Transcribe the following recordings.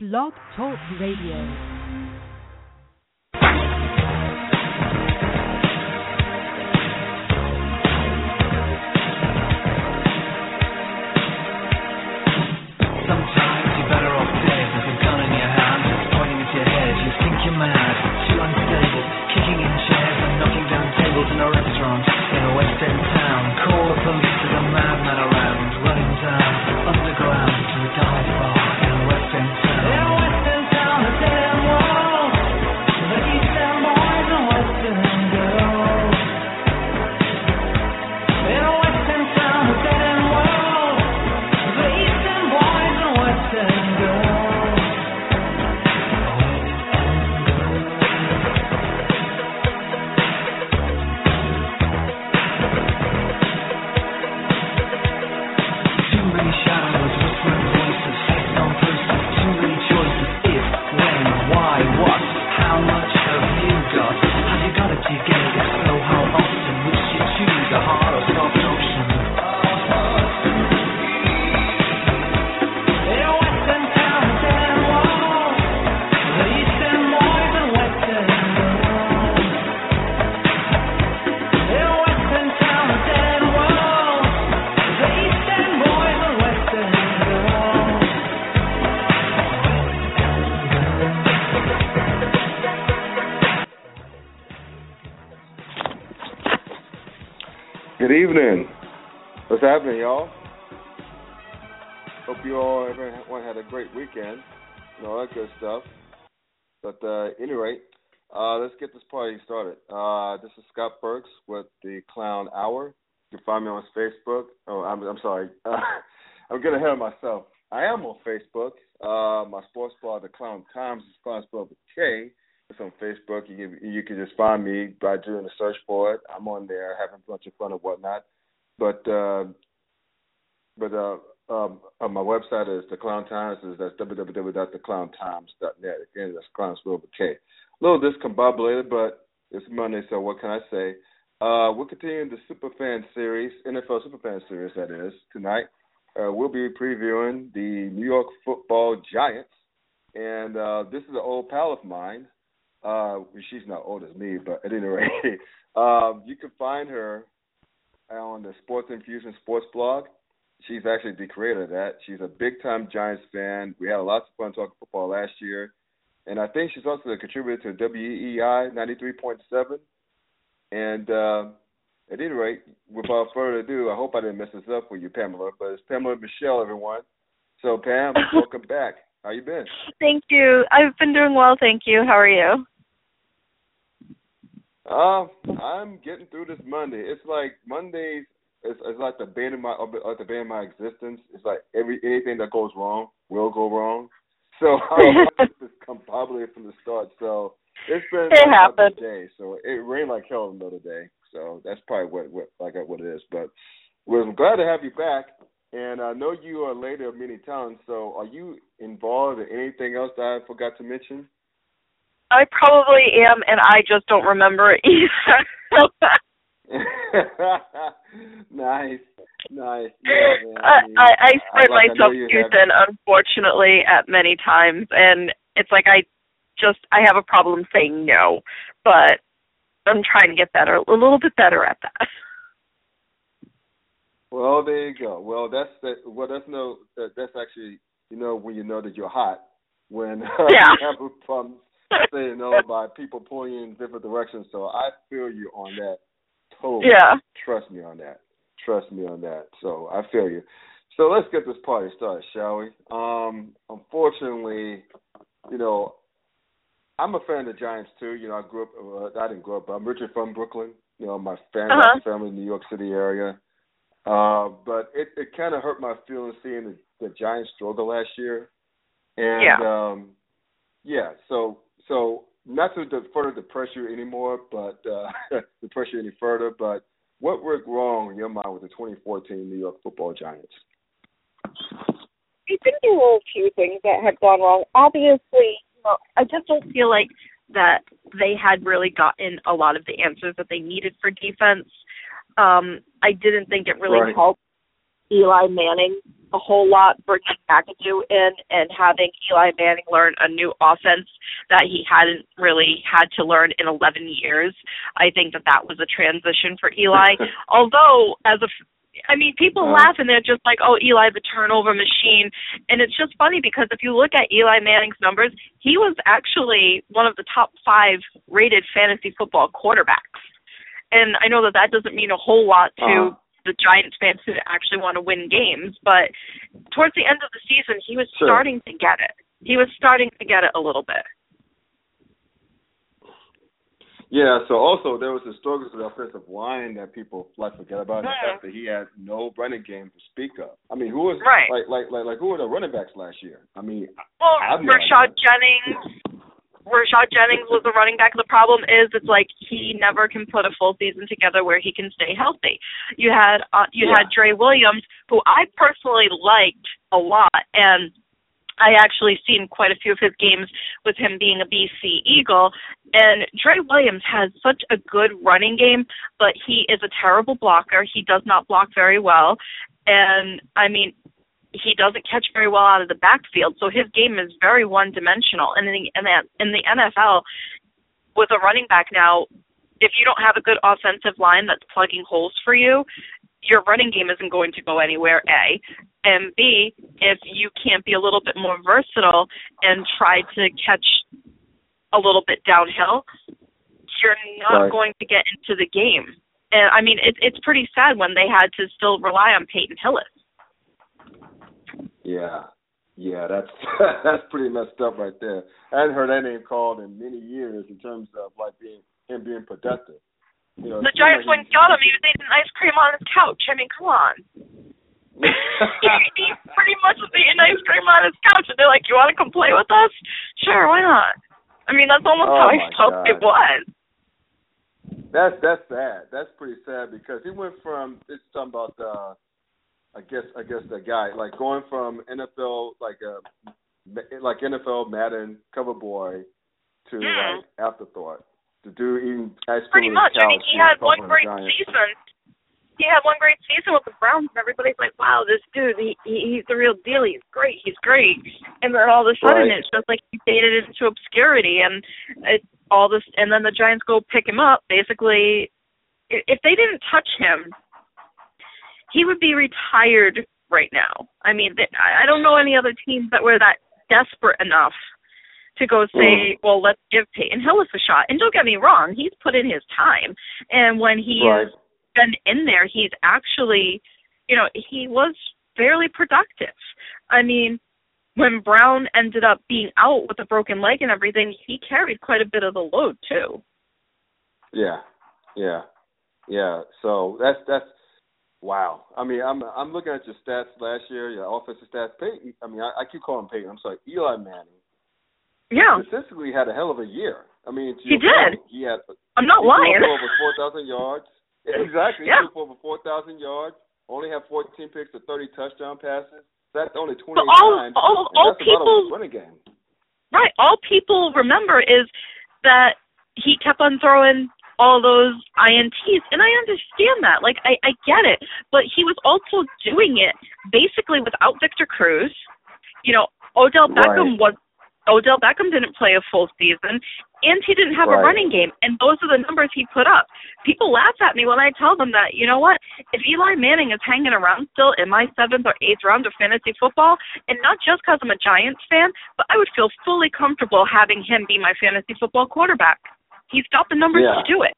Blog Talk Radio. Sometimes Good evening. What's happening, y'all? Hope you all everyone had a great weekend and all that good stuff. But uh, any rate, uh, let's get this party started. Uh, this is Scott Burks with the Clown Hour. You can find me on Facebook. Oh, I'm, I'm sorry. Uh, I'm getting ahead of myself. I am on Facebook. Uh, my sports blog, The Clown Times, is spelled with K. It's on Facebook. You can you can just find me by doing a search for it. I'm on there having a bunch of fun and whatnot. But uh, but uh, um, uh, my website is the Clown Times. Is that's www.theclowntimes.net. Again, that's Clown spelled with K. A little discombobulated, but it's Monday, so what can I say? Uh, we're continuing the Superfan series, NFL Superfan series, that is, tonight. Uh, we'll be previewing the New York Football Giants, and uh, this is an old pal of mine. Uh, she's not old as me, but at any rate, um, you can find her on the Sports Infusion Sports blog. She's actually the creator of that. She's a big time Giants fan. We had lots of fun talking football last year. And I think she's also a contributor to WEEI 93.7. And uh, at any rate, without further ado, I hope I didn't mess this up for you, Pamela. But it's Pamela Michelle, everyone. So, Pam, welcome back. How you been? Thank you. I've been doing well, thank you. How are you? Um, I'm getting through this Monday. It's like Mondays. It's, it's like the bane of my like the bane of my existence. It's like every anything that goes wrong will go wrong. So it's probably from the start. So it's been It a day. So it rained like hell another day. So that's probably what what like what it is. But well, I'm glad to have you back. And I know you are a lady of many talents. So are you involved in anything else that I forgot to mention? I probably am, and I just don't remember it either. nice, nice. Yeah. I, I, I spread I know myself too thin, unfortunately, at many times, and it's like I just I have a problem saying no, but I'm trying to get better, a little bit better at that. Well, there you go. Well, that's that. Well, that's no. That, that's actually you know when you know that you're hot when uh, Yeah. you have a problem saying no by people pulling you in different directions. So I feel you on that. Totally. Yeah. Trust me on that. Trust me on that. So I feel you. So let's get this party started, shall we? Um, unfortunately, you know, I'm a fan of the Giants too. You know, I grew up. Uh, I didn't grow up, but I'm originally from Brooklyn. You know, my family, Uh-huh. family in the New York City area. Uh, but it, it kind of hurt my feelings seeing the, the Giants struggle last year. And Yeah. um, yeah, so so not to de- further depress you anymore, but uh, depress you any further. But what went wrong in your mind with the 2014 New York Football Giants? I think there were a few things that had gone wrong. Obviously, you know, I just don't feel like that they had really gotten a lot of the answers that they needed for defense. Um, I didn't think it really Right. helped Eli Manning a whole lot bringing McAdoo in and having Eli Manning learn a new offense that he hadn't really had to learn in 11 years. I think that that was a transition for Eli. Although, as a I mean, people uh, laugh and they're just like, "Oh, Eli, the turnover machine," and it's just funny because if you look at Eli Manning's numbers, he was actually one of the top five rated fantasy football quarterbacks. And I know that that doesn't mean a whole lot to uh, the Giants fans who actually want to win games, but towards the end of the season, he was sure. starting to get it. He was starting to get it a little bit. Yeah, so also there was the struggles with the offensive line that people like forget about. The fact that he had no running game to speak of. I mean, who was right. like like like like who were the running backs last year? I mean, well, Rashad Jennings. Rashad Jennings was the running back. The problem is, it's like he never can put a full season together where he can stay healthy. You had uh, you yeah. had Dre Williams, who I personally liked a lot, and I actually seen quite a few of his games with him being a BC Eagle. And Dre Williams has such a good running game, but he is a terrible blocker. He does not block very well. And I mean, he doesn't catch very well out of the backfield, so his game is very one dimensional. And in the in the NFL, with a running back now, if you don't have a good offensive line that's plugging holes for you, your running game isn't going to go anywhere. A, and B, if you can't be a little bit more versatile and try to catch a little bit downhill, you're not right. going to get into the game. And I mean, it's it's pretty sad when they had to still rely on Peyton Hillis. Yeah, yeah, that's that's pretty messed up right there. I hadn't heard that name called in many years in terms of like being him being productive. You know, the Giants like went got him. He was eating ice cream on his couch. I mean, come on he pretty much was eating ice cream on his couch, and they're like, "You want to come play with us? Sure, why not?" I mean, that's almost oh how I felt God. it was. That's that's sad. That's pretty sad because he went from it's talking about uh I guess I guess the guy like going from NFL like uh, a like NFL Madden cover boy to like afterthought. The dude eating ice Pretty much. I mean, he had one great season he had one great season with the Browns, and everybody's like, "Wow, this dude, he, he he's the real deal. He's great. He's great." And then all of a sudden, right. it's just like he faded into obscurity, and it, all this, and then the Giants go pick him up. Basically, if they didn't touch him, he would be retired right now. I mean, I don't know any other teams that were that desperate enough to go say, mm. well, let's give Peyton Hillis a shot. And don't get me wrong, he's put in his time. And when he right. been in there, he's actually, you know, he was fairly productive. I mean, when Brown ended up being out with a broken leg and everything, he carried quite a bit of the load too. Yeah, yeah, yeah. So that's that's wow. I mean, I'm I'm looking at your stats last year, your offensive stats. Peyton, I mean, I, I keep calling Peyton. I'm sorry, Eli Manning. Yeah, statistically had a hell of a year. I mean, he did. Point, he had. I'm not lying. Threw Over four thousand yards. Exactly. Yeah. He threw for over 4,000 yards, only had 14 picks to 30 touchdown passes. That's only 28 but all, times. All, all people, running game. Right. All people remember is that he kept on throwing all those INTs, and I understand that. Like, I, I get it. But he was also doing it basically without Victor Cruz. You know, Odell Beckham right. was Odell Beckham didn't play a full season, and he didn't have right. a running game, and those are the numbers he put up. People laugh at me when I tell them that, you know what? If Eli Manning is hanging around still in my seventh or eighth round of fantasy football, and not just because I'm a Giants fan, but I would feel fully comfortable having him be my fantasy football quarterback. He's got the numbers yeah. to do it.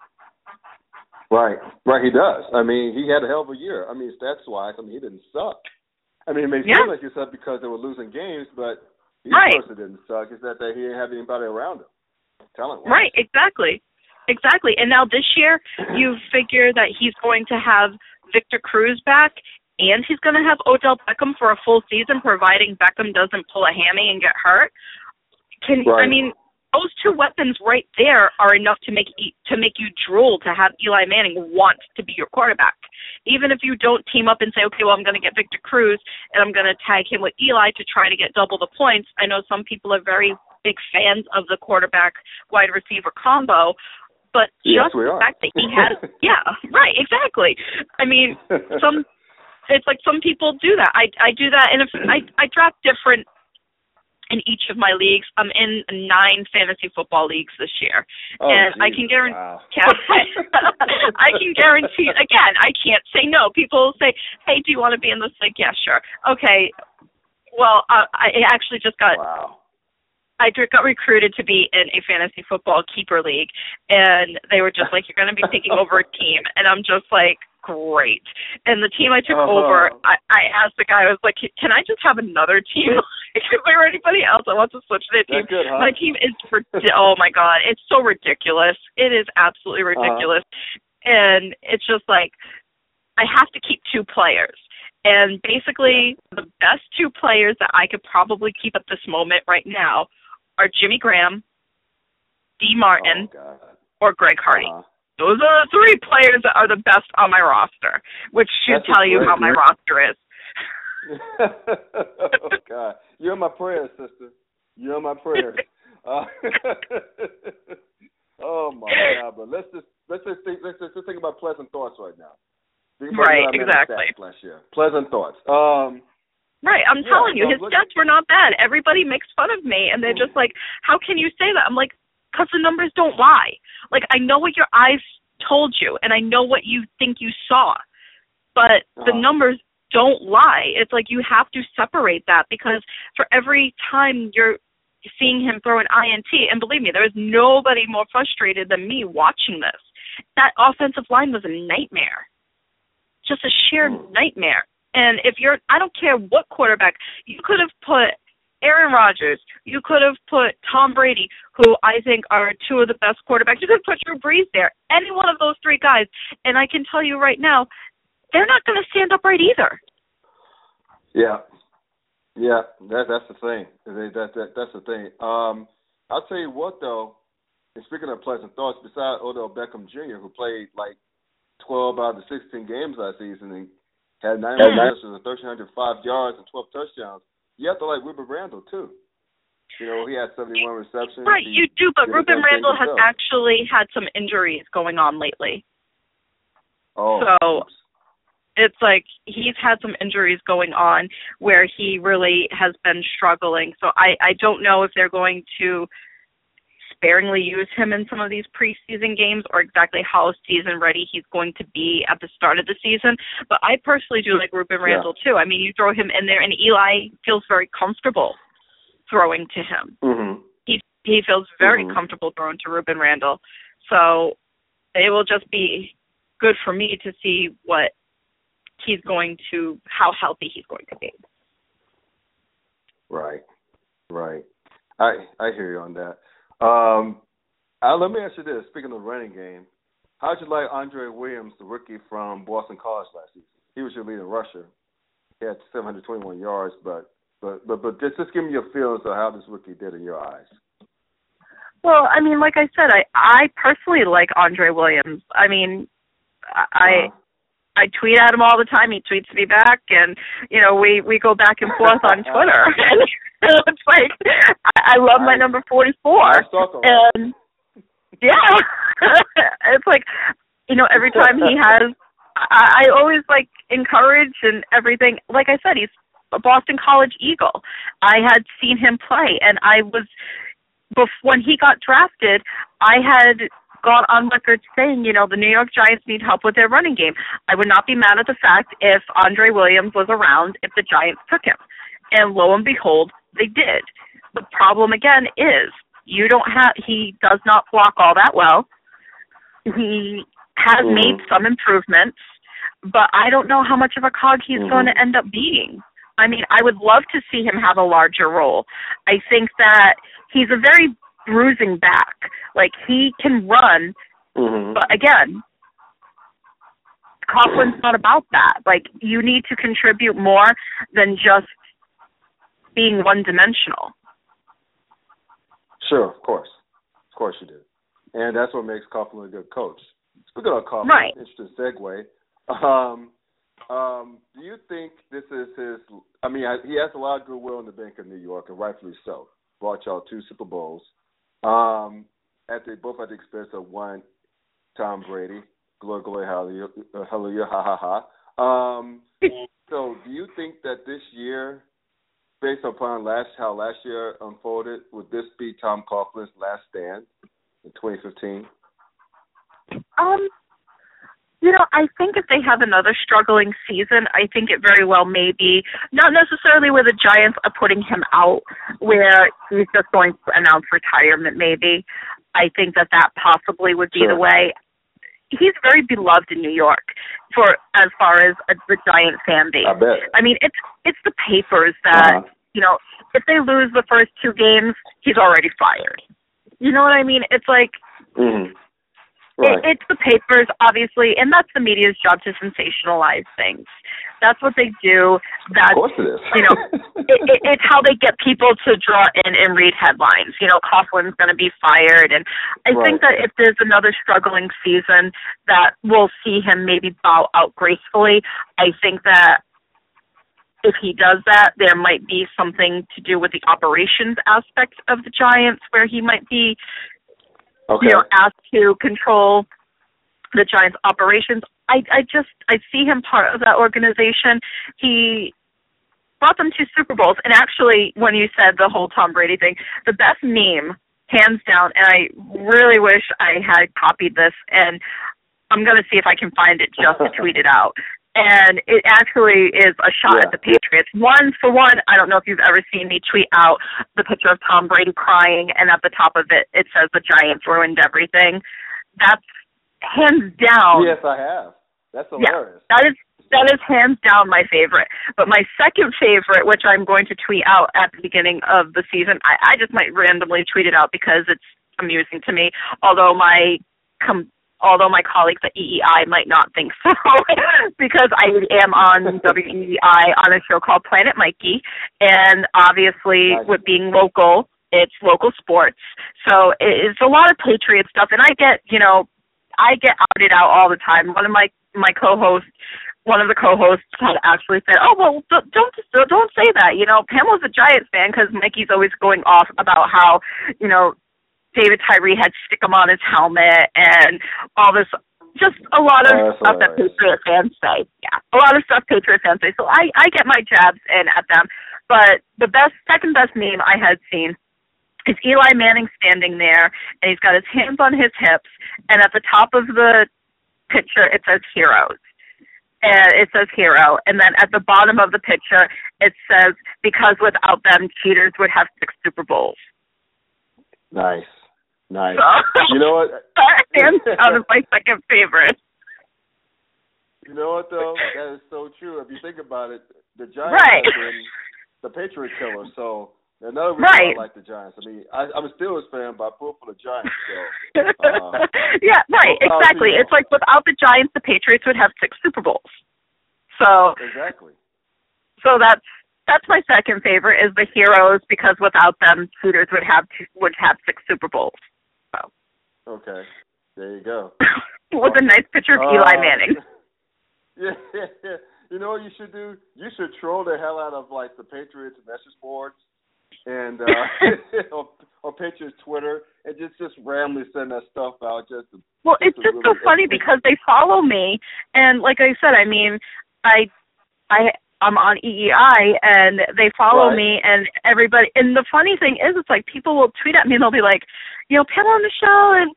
Right, right. He does. I mean, he had a hell of a year. I mean, stats wise, I mean, he didn't suck. I mean, it may yeah. seem like he sucked because they were losing games, but he right. didn't suck. Is that they, he didn't have anybody around him. Talent Right, exactly. Exactly. And now this year, you figure that he's going to have Victor Cruz back, and he's going to have Odell Beckham for a full season, providing Beckham doesn't pull a hammy and get hurt. Can right. I mean those two weapons right there are enough to make to make you drool to have Eli Manning want to be your quarterback. Even if you don't team up and say, okay, well, I'm going to get Victor Cruz and I'm going to tag him with Eli to try to get double the points. I know some people are very big fans of the quarterback wide receiver combo, but yes, just the fact that he had, yeah, right, exactly. I mean, some it's like some people do that. I I do that, and if I I draft different in each of my leagues. I'm in nine fantasy football leagues this year, Oh, and I can guarantee. Wow. I can guarantee again. I can't say no. People say, "Hey, do you want to be in this league?" Yeah, sure. Okay. Well, uh, I actually just got Wow. I got recruited to be in a fantasy football keeper league, and they were just like, "You're going to be taking over a team," and I'm just like, "Great!" And the team I took Uh-huh. over, I, I asked the guy, I was like, "Can I just have another team? if there anybody else that wants to switch to their team, good, huh? my team is for oh my god, it's so ridiculous. It is absolutely Uh-huh. ridiculous, and it's just like I have to keep two players. And basically, the best two players that I could probably keep at this moment right now are Jimmy Graham, D. Martin, Oh, or Greg Hardy. Uh-huh. Those are the three players that are the best on my roster, which should That's tell you how my roster is. oh God, you're in my prayers, sister. You're in my prayers. Uh, oh my God! But let's just let's just think let's just, let's think about pleasant thoughts right now. Think about Right, what I made exactly. Last year, pleasant thoughts. Um, Right, I'm Yeah, telling you, well, his look- stats were not bad. Everybody makes fun of me, and they're just like, "How can you say that?" I'm like, "Cause the numbers don't lie. Like I know what your eyes told you, and I know what you think you saw, but the Uh-huh. numbers don't lie. It's like you have to separate that because for every time you're seeing him throw an INT, and believe me, there is nobody more frustrated than me watching this. That offensive line was a nightmare, just a sheer Hmm. nightmare. And if you're, I don't care what quarterback, you could have put Aaron Rodgers, you could have put Tom Brady, who I think are two of the best quarterbacks. You could have put Drew Brees there, any one of those three guys, and I can tell you right now, they're not going to stand upright either. yeah, yeah. That that's the thing. That, that that's the thing. Um, I'll tell you what though. And speaking of pleasant thoughts, besides Odell Beckham Jr., who played like 12 out of the 16 games last season and had nine Yeah. receptions and 1,305 yards and 12 touchdowns, you have to like Rueben Randle too. You know, he had 71 receptions. Right, He you do, but did Rueben Randle has himself. actually had some injuries going on lately. Oh, so- it's like he's had some injuries going on where he really has been struggling. So I I don't know if they're going to sparingly use him in some of these preseason games or exactly how season ready he's going to be at the start of the season. But I personally do like Rueben Yeah. Randle too. I mean, you throw him in there and Eli feels very comfortable throwing to him. Mhm. He he feels very Mhm. comfortable throwing to Rueben Randle. So it will just be good for me to see what he's going to how healthy he's going to be. Right, right. I I hear you on that. Um, uh, let me ask you this: Speaking of running game, how'd you like Andre Williams, the rookie from Boston College last season? He was your leading rusher. He had 721 yards, but but but but just just give me your feelings of how this rookie did in your eyes. Well, I mean, like I said, I I personally like Andre Williams. I mean, I Uh, I tweet at him all the time. He tweets me back, and you know, we we go back and forth on Twitter. and it's like I, I love my number forty four, Nice talk on that. and yeah, it's like you know, every time he has, I, I always like encourage and everything. Like I said, he's a Boston College Eagle. I had seen him play, and I was bef- when he got drafted, I had gone on record saying, you know, the New York Giants need help with their running game. I would not be mad at the fact if Andre Williams was around if the Giants took him. And lo and behold, they did. The problem again is you don't have he does not block all that well. He has Mhm. made some improvements, but I don't know how much of a cog he's Mhm. going to end up being. I mean, I would love to see him have a larger role. I think that he's a very bruising back. Like he can run, Mhm. but again, Coughlin's not about that. Like you need to contribute more than just being one dimensional. Sure, of course, of course you do, and that's what makes Coughlin a good coach. Speaking of Coughlin, Right. interesting segue. Um, um, do you think this is his? I mean, I, he has a lot of goodwill in the Bank of New York, and rightfully so. Brought y'all two Super Bowls, um, at the both at the expense of one Tom Brady. Glory, glory, hallelujah, uh, hallelujah, ha ha ha. Um, So, do you think that this year, based upon last how last year unfolded, would this be Tom Coughlin's last stand in 2015? Um, you know, I think if they have another struggling season, I think it very well may be not necessarily where the Giants are putting him out, where he's just going to announce retirement. Maybe I think that that possibly would be Sure. the way. He's very beloved in New York for as far as uh, the Giant fan base. I bet. I mean, it's it's the papers that Uh-huh. you know. If they lose the first two games, he's already fired. You know what I mean? It's like Mm-hmm. it, it's the papers, obviously, and that's the media's job to sensationalize things. That's what they do. That's of course it is. you know, it, it, it's how they get people to draw in and read headlines. You know, Coughlin's going to be fired, and I think that if there's another struggling season, that we'll see him maybe bow out gracefully. I think that if he does that, there might be something to do with the operations aspect of the Giants, where he might be okay. you know, asked to control the Giants' operations. I I just I see him part of that organization. He brought them to Super Bowls, and actually, when you said the whole Tom Brady thing, the best meme, hands down, and I really wish I had copied this, and I'm gonna see if I can find it just to tweet it out. And it actually is a shot Yeah. at the Patriots. One for one, I don't know if you've ever seen me tweet out the picture of Tom Brady crying, and at the top of it, it says the Giants ruined everything. That's hands down. yes, I have. That's Yeah. That is that is hands down my favorite. But my second favorite, which I'm going to tweet out at the beginning of the season, I, I just might randomly tweet it out because it's amusing to me. Although my com- although my colleagues at EEI might not think so, because I am on WEEI on a show called Planet Mikey, and obviously Nice. with being local, it's local sports. So it's a lot of Patriot stuff, and I get you know I get outed out all the time. One of my my co-host, one of the co-hosts, had actually said, "Oh well, don't don't, don't say that." You know, Pamela's a Giants fan because Mikey's always going off about how you know David Tyree had Stickum on his helmet and all this. Just a lot of Oh, stuff that hilarious. Patriot fans say. Yeah, a lot of stuff Patriot fans say. So I I get my jabs in at them. But the best, second best meme I had seen is Eli Manning standing there, and he's got his hands on his hips, and at the top of the picture it says heroes. And it says hero, and then at the bottom of the picture it says because without them cheaters would have six Super Bowls. Nice. Nice. So You know what? hands down is my second favorite. You know what though? That is so true. If you think about it, the Giants Right. the Patriot killer. So another reason Right. I like the Giants. I mean, I, I'm a Steelers fan, but I pull for the Giants. So uh, yeah, right, well, exactly. It's like without the Giants, the Patriots would have six Super Bowls. So exactly. so that's that's my second favorite is the heroes because without them, Hooters would have two, would have six Super Bowls. Okay. There you go. With a nice picture of Eli Uh, Manning. Yeah, yeah, yeah. You know what you should do? You should troll the hell out of like the Patriots message boards and uh on, on Patriots Twitter and just just randomly send that stuff out just to Well, This it's just so funny because they follow me, and like I said, I mean, I, I, I'm on EEI, and they follow Right. me, and everybody. And the funny thing is, it's like people will tweet at me, and they'll be like, you know, Pam on the show, and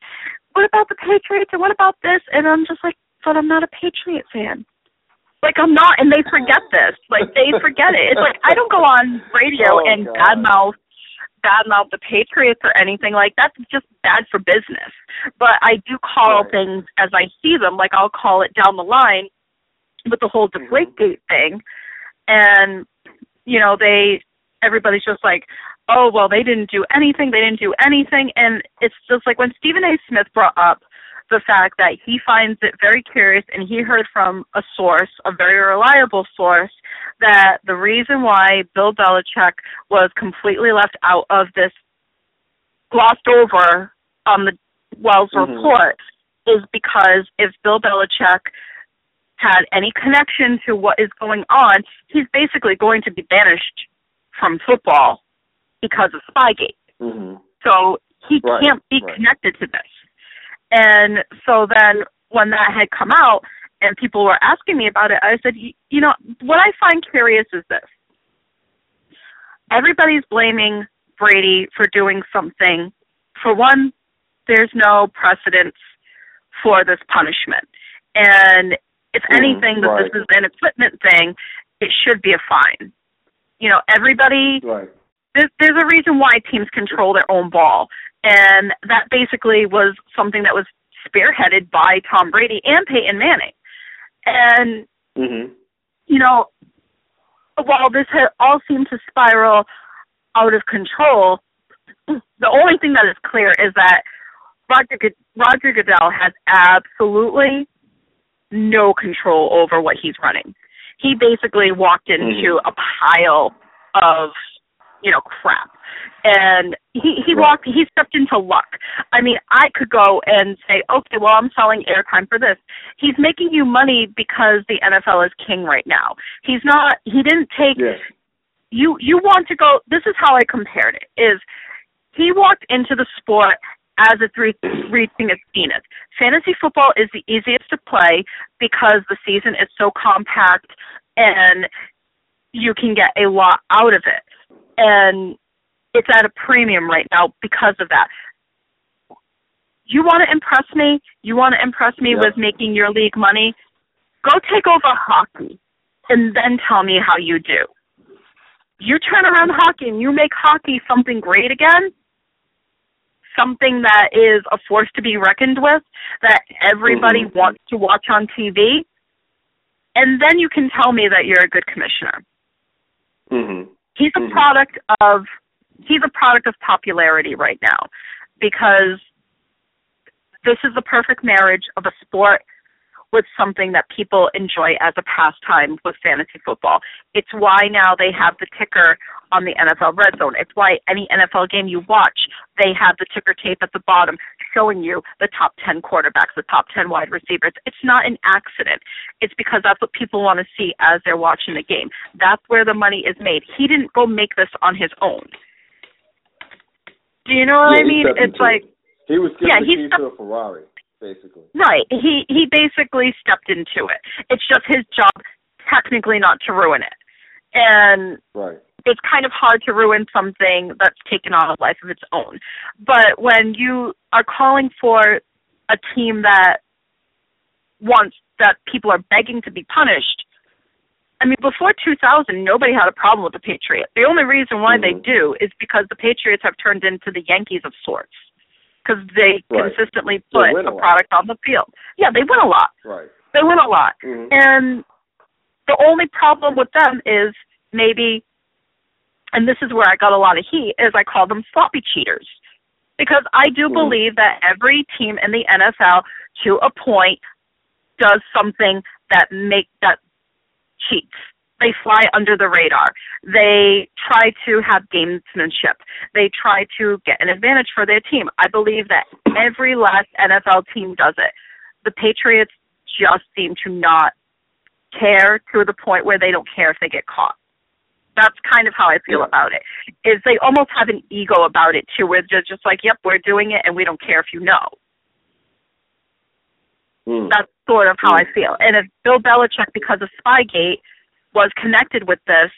what about the Patriots, and what about this? And I'm just like, but I'm not a Patriot fan. Like I'm not, and they forget this. Like they forget it. It's like I don't go on radio Oh, and God. badmouth badmouth the Patriots or anything like. That's just bad for business. But I do call Right. things as I see them. Like I'll call it down the line with the whole Mhm. Deflategate thing, and you know they everybody's just like, oh well, they didn't do anything. They didn't do anything, and it's just like when Stephen A. Smith brought up the fact that he finds it very curious and he heard from a source, a very reliable source, that the reason why Bill Belichick was completely left out of this glossed over on the Wells Mhm. report is because if Bill Belichick had any connection to what is going on, he's basically going to be banished from football because of Spygate. hmm So he Right, can't be right. connected to this. And so then when that had come out and people were asking me about it, I said, you know, what I find curious is this. Everybody's blaming Brady for doing something. For one, there's no precedence for this punishment. And if Mm, anything, that this is an equipment thing, it should be a fine. You know, everybody Right. there's, there's a reason why teams control their own ball, and that basically was something that was spearheaded by Tom Brady and Peyton Manning. And Mhm. you know, while this had all seemed to spiral out of control, the only thing that is clear is that Roger Roger Goodell has absolutely no control over what he's running. He basically walked into a pile of, you know, crap. And he he Right. walked he stepped into luck. I mean, I could go and say, "Okay, well, I'm selling airtime for this." He's making you money because the NFL is king right now. He's not he didn't take Yes. you you want to go this is how I compared it is he walked into the sport as it's re- reaching its zenith. Fantasy football is the easiest to play because the season is so compact and you can get a lot out of it. And it's at a premium right now because of that. You want to impress me? You want to impress me Yeah. with making your league money? Go take over hockey and then tell me how you do. You turn around hockey and you make hockey something great again, something that is a force to be reckoned with, that everybody Mhm. wants to watch on TV, and then you can tell me that you're a good commissioner. Mhm. He's a Mhm. product of he's a product of popularity right now because this is the perfect marriage of a sport with something that people enjoy as a pastime with fantasy football. It's why now they have the ticker on the NFL Red Zone. It's why any NFL game you watch, they have the ticker tape at the bottom showing you the top 10 quarterbacks, the top 10 wide receivers. It's not an accident. It's because that's what people want to see as they're watching the game. That's where the money is made. He didn't go make this on his own. Do you know what Yeah, I mean? It's like he was yeah, the he keys stepped- to a Ferrari, basically. Right. He he basically stepped into it. It's just his job technically not to ruin it. And Right. It's kind of hard to ruin something that's taken on a life of its own. But when you are calling for a team that wants that people are begging to be punished, I mean, before 2000, nobody had a problem with the Patriots. The only reason why they Mhm. do is because the Patriots have turned into the Yankees of sorts. Because they Right. consistently put win a a product on the field. Yeah, they win a lot. Right. They win a lot. Mhm. And the only problem with them is maybe, and this is where I got a lot of heat, is I call them sloppy cheaters. Because I do Mhm. believe that every team in the NFL, to a point, does something that make that cheats. They fly under the radar. They try to have gamesmanship. They try to get an advantage for their team. I believe that every last NFL team does it. The Patriots just seem to not care to the point where they don't care if they get caught. That's kind of how I feel Yeah. about it. Is they almost have an ego about it too, where they're just like, "Yep, we're doing it, and we don't care if you know." Mm. That's sort of how I Mm. feel. And if Bill Belichick, because of Spygate, was connected with this,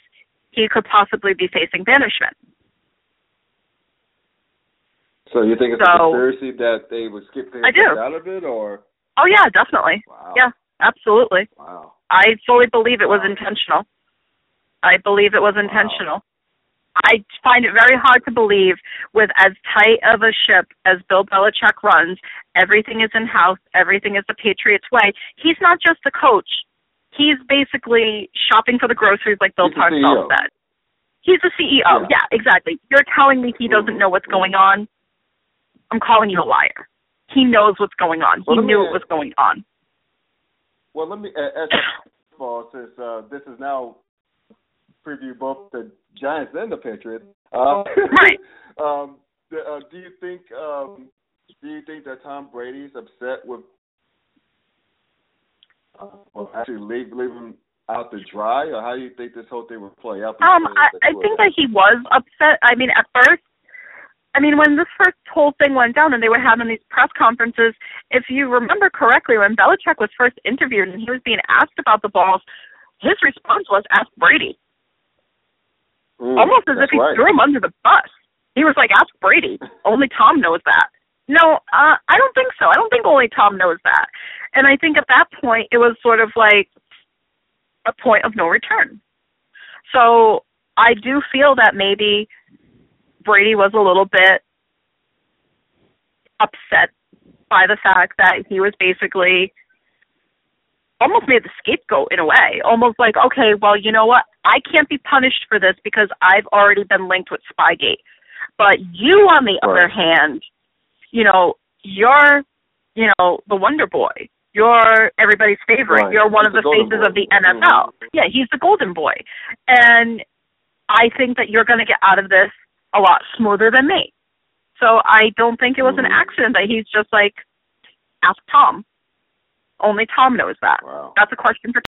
he could possibly be facing banishment. So you think it's So- a conspiracy that they would skip things I do. out of it, or Oh yeah, definitely. wow, Yeah, absolutely. wow, I fully believe it was Wow. intentional. I believe it was intentional. I find it very hard to believe with as tight of a ship as Bill Belichick runs, everything is in house, everything is the Patriots way. He's not just the coach. He's basically shopping for the groceries like Bill Parcells said. He's the CEO. Yeah. Yeah. exactly. You're telling me he doesn't Mhm. know what's going on? I'm calling you a liar. He knows what's going on. Well, he knew it was going on. Well, let me a- ask you, first of all, since uh, this is now preview both the Giants and the Patriots. Uh, Right. um, the, uh, do you think um, do you think that Tom Brady's upset with uh, well, actually leave him out to dry, or how do you think this whole thing would play out? Um, I, I think that he was upset. I mean, at first, I mean, when this first whole thing went down and they were having these press conferences, if you remember correctly, when Belichick was first interviewed and he was being asked about the balls, his response was, ask Brady. Mm, Almost as if he right. threw him under the bus. He was like, ask Brady. Only Tom knows that. No, uh, I don't think so. I don't think only Tom knows that. And I think at that point, it was sort of like a point of no return. So I do feel that maybe Brady was a little bit upset by the fact that he was basically almost made the scapegoat in a way. Almost like, okay, well, you know what? I can't be punished for this because I've already been linked with Spygate. But you, on the Right. other hand, you know, you're, you know, the Wonder Boy. You're everybody's favorite. Right. You're one He's of the the faces boy. of the NFL. Yeah, he's the golden boy. And I think that you're going to get out of this a lot smoother than me. So I don't think it was an Mhm. accident that he's just like, ask Tom. Only Tom knows that. Wow. That's a question for